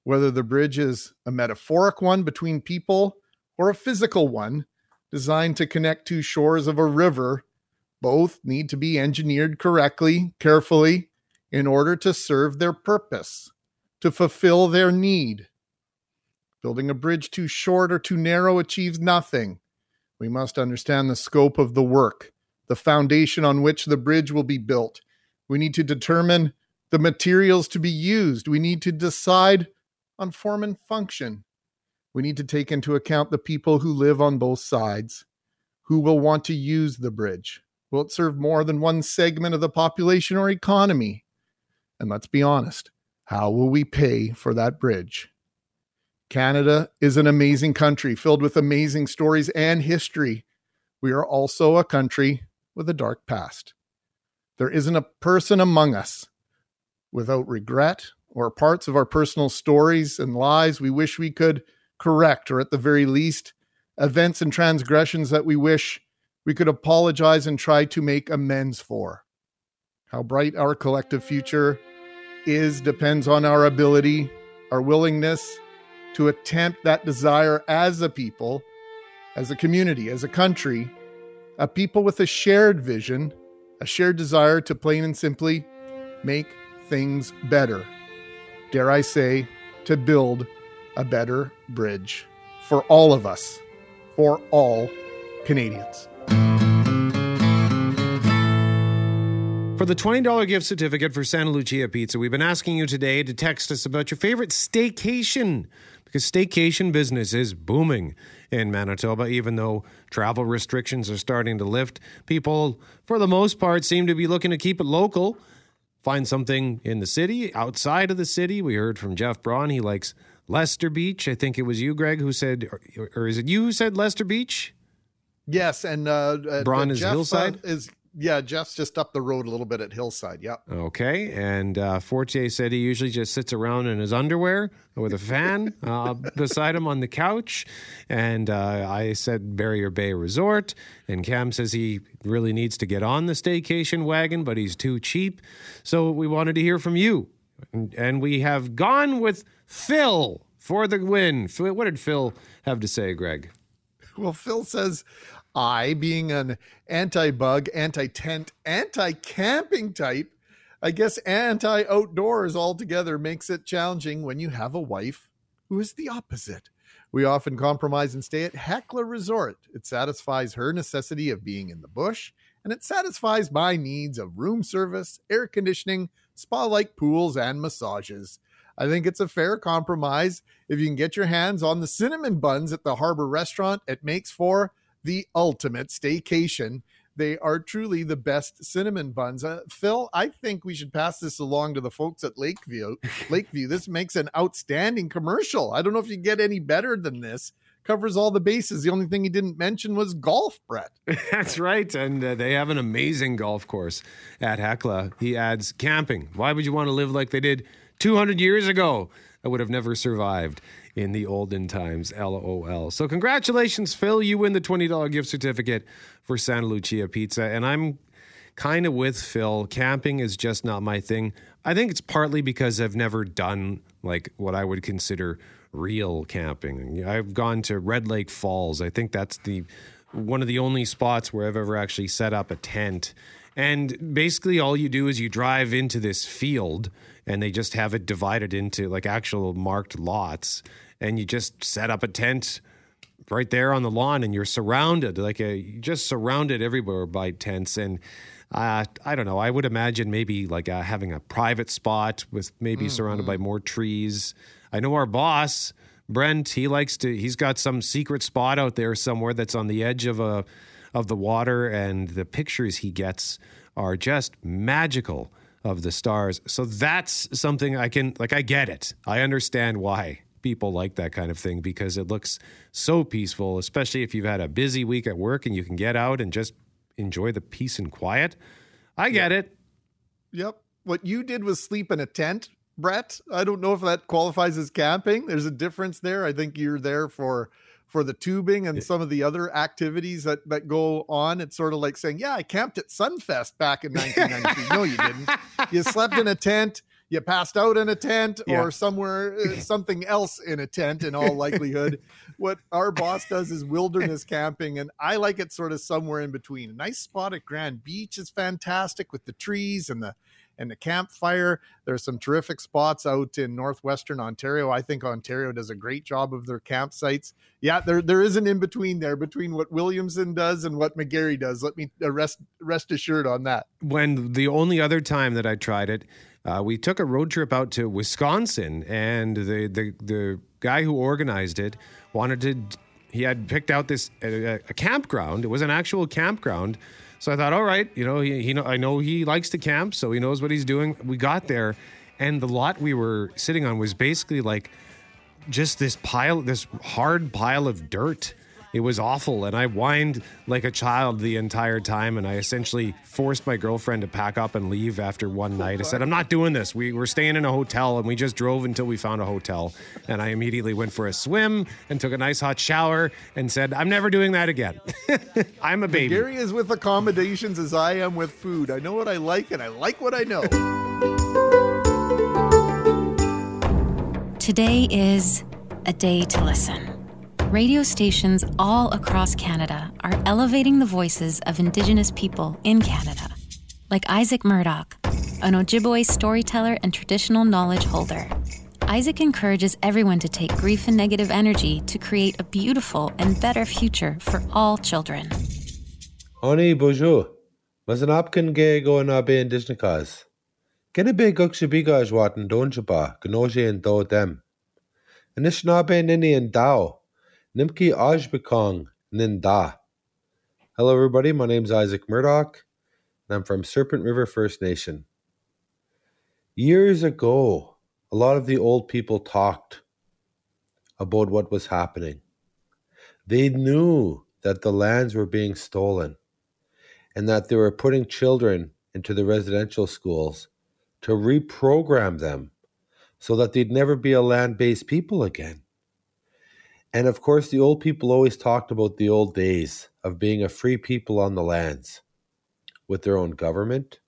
Whether the bridge is a metaphoric one between people or a physical one designed to connect two shores of a river, both need to be engineered correctly, carefully, in order to serve their purpose, to fulfill their need. Building a bridge too short or too narrow achieves nothing. We must understand the scope of the work the foundation on which the bridge will be built. We need to determine the materials to be used. We need to decide on form and function. We need to take into account the people who live on both sides, who will want to use the bridge. Will it serve more than one segment of the population or economy? And let's be honest, how will we pay for that bridge? Canada is an amazing country filled with amazing stories and history. We are also a country with a dark past. There isn't a person among us without regret or parts of our personal stories and lies we wish we could correct, or at the very least, events and transgressions that we wish we could apologize and try to make amends for. How bright our collective future is depends on our ability, our willingness to attempt that desire as a people, as a community, as a country, a people with a shared vision, a shared desire to plain and simply make things better. Dare I say, to build a better bridge for all of us, for all Canadians. For the $20 gift certificate for Santa Lucia Pizza, we've been asking you today to text us about your favorite staycation because staycation business is booming in Manitoba, even though travel restrictions are starting to lift. People, for the most part, seem to be looking to keep it local. Find something in the city, outside of the city. We heard from Jeff Braun. He likes Lester Beach. I think it was you, Greg, who said, or, or is it you who said Lester Beach? Yes, and uh, uh Braun is Jeff, Hillside. Uh, is Yeah, Jeff's just up the road a little bit at Hillside. Yep. Okay. And uh, Fortier said he usually just sits around in his underwear with a fan [LAUGHS] uh, beside him on the couch. And uh, I said Barrier Bay Resort. And Cam says he really needs to get on the staycation wagon, but he's too cheap. So we wanted to hear from you. And, and we have gone with Phil for the win. What did Phil have to say, Greg? Well, Phil says, I, being an anti bug, anti tent, anti camping type, I guess anti outdoors altogether makes it challenging when you have a wife who is the opposite. We often compromise and stay at Hecla Resort. It satisfies her necessity of being in the bush, and it satisfies my needs of room service, air conditioning, spa like pools, and massages. I think it's a fair compromise. If you can get your hands on the cinnamon buns at the Harbor Restaurant, it makes for the ultimate staycation. They are truly the best cinnamon buns. Uh, Phil, I think we should pass this along to the folks at Lakeview. [LAUGHS] Lakeview, this makes an outstanding commercial. I don't know if you get any better than this. Covers all the bases. The only thing he didn't mention was golf, Brett. [LAUGHS] That's right. And uh, they have an amazing golf course at Hecla. He adds camping. Why would you want to live like they did 200 years ago? I would have never survived in the olden times. LOL. So, congratulations, Phil. You win the $20 gift certificate for Santa Lucia Pizza. And I'm kind of with Phil. Camping is just not my thing. I think it's partly because I've never done like what I would consider real camping. I've gone to Red Lake Falls. I think that's the one of the only spots where I've ever actually set up a tent. And basically all you do is you drive into this field and they just have it divided into like actual marked lots and you just set up a tent right there on the lawn and you're surrounded like a you're just surrounded everywhere by tents and uh, I don't know. I would imagine maybe like uh, having a private spot with maybe surrounded by more trees. I know our boss Brent. He likes to. He's got some secret spot out there somewhere that's on the edge of a of the water, and the pictures he gets are just magical of the stars. So that's something I can like. I get it. I understand why people like that kind of thing because it looks so peaceful, especially if you've had a busy week at work and you can get out and just enjoy the peace and quiet. I get it. Yep. What you did was sleep in a tent, Brett. I don't know if that qualifies as camping. There's a difference there. I think you're there for for the tubing and some of the other activities that that go on. It's sort of like saying, "Yeah, I camped at Sunfest back in [LAUGHS] 1993." no, you didn't. You slept in a tent. You passed out in a tent Yeah. or somewhere, uh, [LAUGHS] something else in a tent. In all likelihood, [LAUGHS] what our boss does is wilderness camping, and I like it sort of somewhere in between. A nice spot at Grand Beach is fantastic with the trees and the and the campfire. There's some terrific spots out in northwestern Ontario. I think Ontario does a great job of their campsites. Yeah, there there is an in between there between what Williamson does and what McGarry does. Let me uh, rest rest assured on that. when the only other time that I tried it, uh, we took a road trip out to Wisconsin, and the the the guy who organized it wanted to. He had picked out this a, a campground. It was an actual campground. So I thought, all right, you know, he, he know, I know he likes to camp, so he knows what he's doing. We got there, and the lot we were sitting on was basically like just this pile, this hard pile of dirt. It was awful, and I whined like a child the entire time. And I essentially forced my girlfriend to pack up and leave after one night. I said, "I'm not doing this. We were staying in a hotel, and we just drove until we found a hotel." And I immediately went for a swim and took a nice hot shower and said, "I'm never doing that again." [LAUGHS] I'm a baby. Gary is with accommodations as I am with food. I know what I like and I like what I know. Today is a day to listen. Radio stations all across Canada are elevating the voices of Indigenous people in Canada, like Isaac Murdoch, an Ojibwe storyteller and traditional knowledge holder. Isaac encourages everyone to take grief and negative energy to create a beautiful and better future for all children. Oni bonjour. Mas an apkin ge go na be cause. Gena be guk shabiga jwaten donjaba, gnoje and do dem. And ish na be nini and dao. Nimki ajbekong nin da. Hello everybody, my name is Isaac Murdoch, and I'm from Serpent River First Nation. Years ago, a lot of the old people talked about what was happening. They knew that the lands were being stolen and that they were putting children into the residential schools to reprogram them so that they'd never be a land based people again. And of course, the old people always talked about the old days of being a free people on the lands with their own government,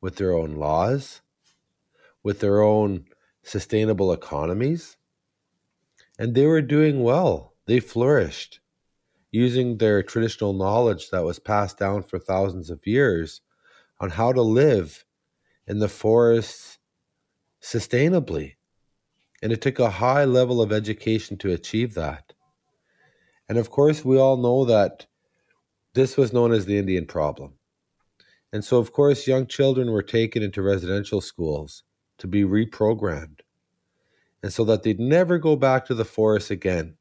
with their own laws, with their own sustainable economies. And they were doing well, they flourished using their traditional knowledge that was passed down for thousands of years on how to live in the forests sustainably. And it took a high level of education to achieve that. And of course, we all know that this was known as the Indian problem. And so, of course, young children were taken into residential schools to be reprogrammed. And so that they'd never go back to the forest again.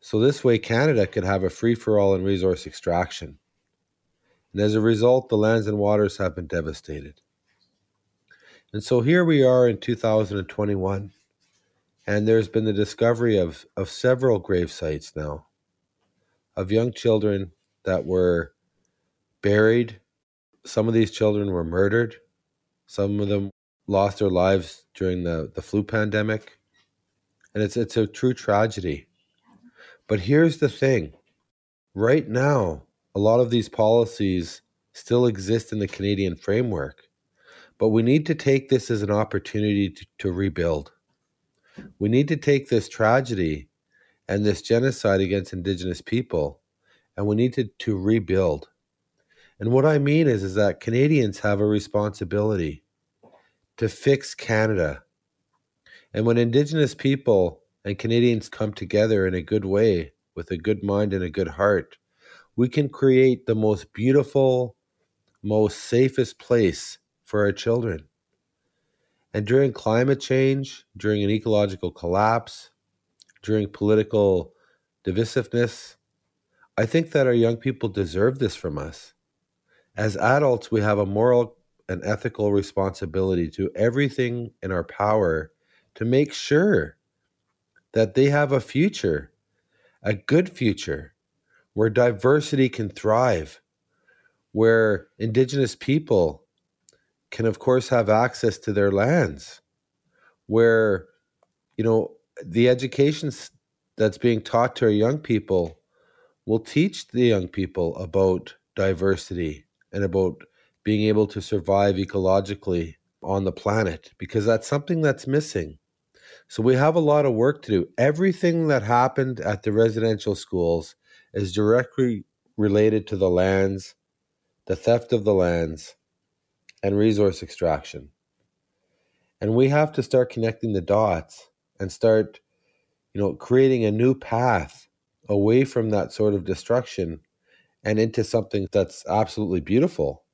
So, this way, Canada could have a free for all in resource extraction. And as a result, the lands and waters have been devastated. And so here we are in 2021, and there's been the discovery of, of several grave sites now of young children that were buried. Some of these children were murdered. Some of them lost their lives during the, the flu pandemic. And it's, it's a true tragedy. But here's the thing right now, a lot of these policies still exist in the Canadian framework. But we need to take this as an opportunity to, to rebuild. We need to take this tragedy and this genocide against Indigenous people and we need to, to rebuild. And what I mean is, is that Canadians have a responsibility to fix Canada. And when Indigenous people and Canadians come together in a good way, with a good mind and a good heart, we can create the most beautiful, most safest place for our children. And during climate change, during an ecological collapse, during political divisiveness, I think that our young people deserve this from us. As adults, we have a moral and ethical responsibility to everything in our power to make sure that they have a future, a good future, where diversity can thrive, where Indigenous people can of course have access to their lands where you know the education that's being taught to our young people will teach the young people about diversity and about being able to survive ecologically on the planet because that's something that's missing. So we have a lot of work to do. Everything that happened at the residential schools is directly related to the lands, the theft of the lands, and resource extraction. And we have to start connecting the dots and start, you know, creating a new path away from that sort of destruction and into something that's absolutely beautiful.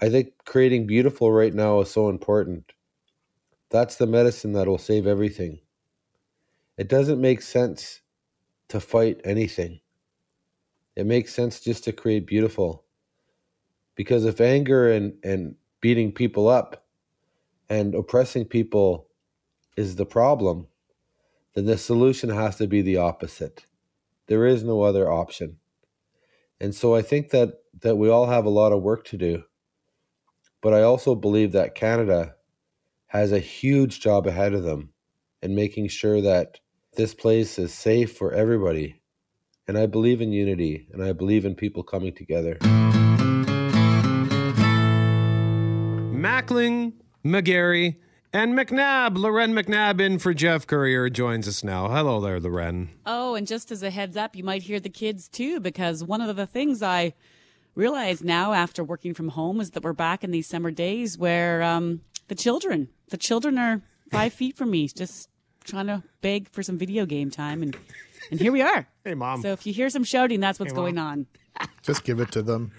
I think creating beautiful right now is so important. That's the medicine that will save everything. It doesn't make sense to fight anything. It makes sense just to create beautiful. Because if anger and, and beating people up and oppressing people is the problem, then the solution has to be the opposite. There is no other option. And so I think that, that we all have a lot of work to do. But I also believe that Canada has a huge job ahead of them in making sure that this place is safe for everybody. And I believe in unity and I believe in people coming together. Mackling, McGarry, and McNabb. Loren McNabb in for Jeff Currier joins us now. Hello there, Loren. Oh, and just as a heads up, you might hear the kids too, because one of the things I realize now after working from home is that we're back in these summer days where um, the children, the children are five feet from me, just trying to beg for some video game time, and and here we are. Hey, mom. So if you hear some shouting, that's what's Hey, going on. Just give it to them.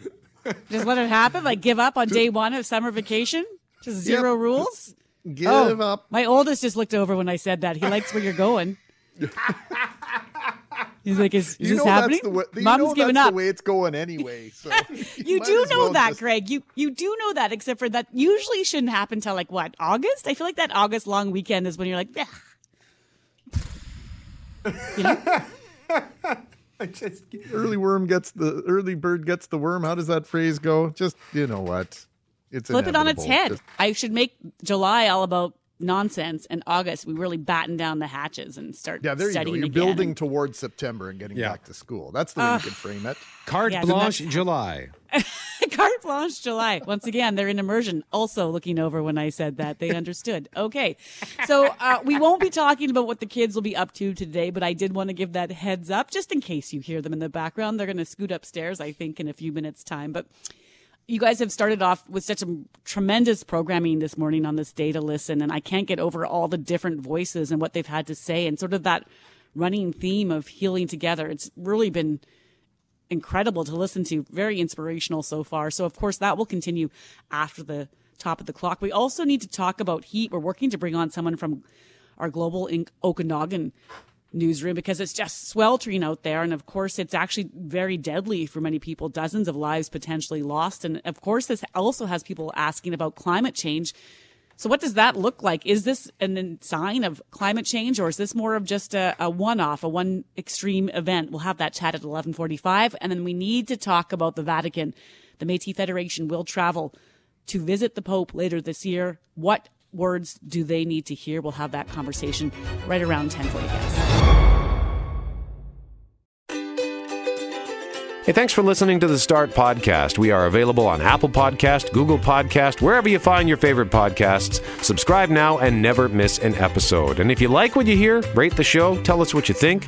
Just let it happen. Like give up on day one of summer vacation. Just zero Yep. rules. Give Oh, up. My oldest just looked over when I said that. He likes where you're going. [LAUGHS] He's like, "Is, is you this know happening?" that's the way, Mom's giving up. the way it's going anyway. So [LAUGHS] You do know well that, just- Greg. You you do know that, except for that usually shouldn't happen till like what August. I feel like that August long weekend is when you're like, yeah. [LAUGHS] You know? [LAUGHS] early worm gets the early bird gets the worm. How does that phrase go? Just you know what? It's Flip it on its head. Just- I should make July all about nonsense, and August we really batten down the hatches and start yeah, there you go. studying You're again. building towards September and getting Yeah. back to school. That's the way Ah. you can frame it. Carte Yes, blanche that's- July. [LAUGHS] Carte blanche July. Once again, they're in immersion. Also looking over when I said that. They understood. Okay. So uh, we won't be talking about what the kids will be up to today, but I did want to give that heads up just in case you hear them in the background. They're going to scoot upstairs, I think, in a few minutes' time. But you guys have started off with such a tremendous programming this morning on this day to listen, and I can't get over all the different voices and what they've had to say, and sort of that running theme of healing together. It's really been incredible to listen to, very inspirational so far. So, of course, that will continue after the top of the clock. We also need to talk about heat. We're working to bring on someone from our global in Okanagan newsroom because it's just sweltering out there. And of course, it's actually very deadly for many people, dozens of lives potentially lost. And of course, this also has people asking about climate change. So what does that look like? Is this a sign of climate change or is this more of just a, a one-off, a one extreme event? We'll have that chat at 1145. And then we need to talk about the Vatican. The Métis Federation will travel to visit the Pope later this year. What words do they need to hear? We'll have that conversation right around 1040 Hey, thanks for listening to the Start Podcast. We are available on Apple Podcast, Google Podcast, wherever you find your favorite podcasts. Subscribe now and never miss an episode. And if you like what you hear, rate the show, tell us what you think.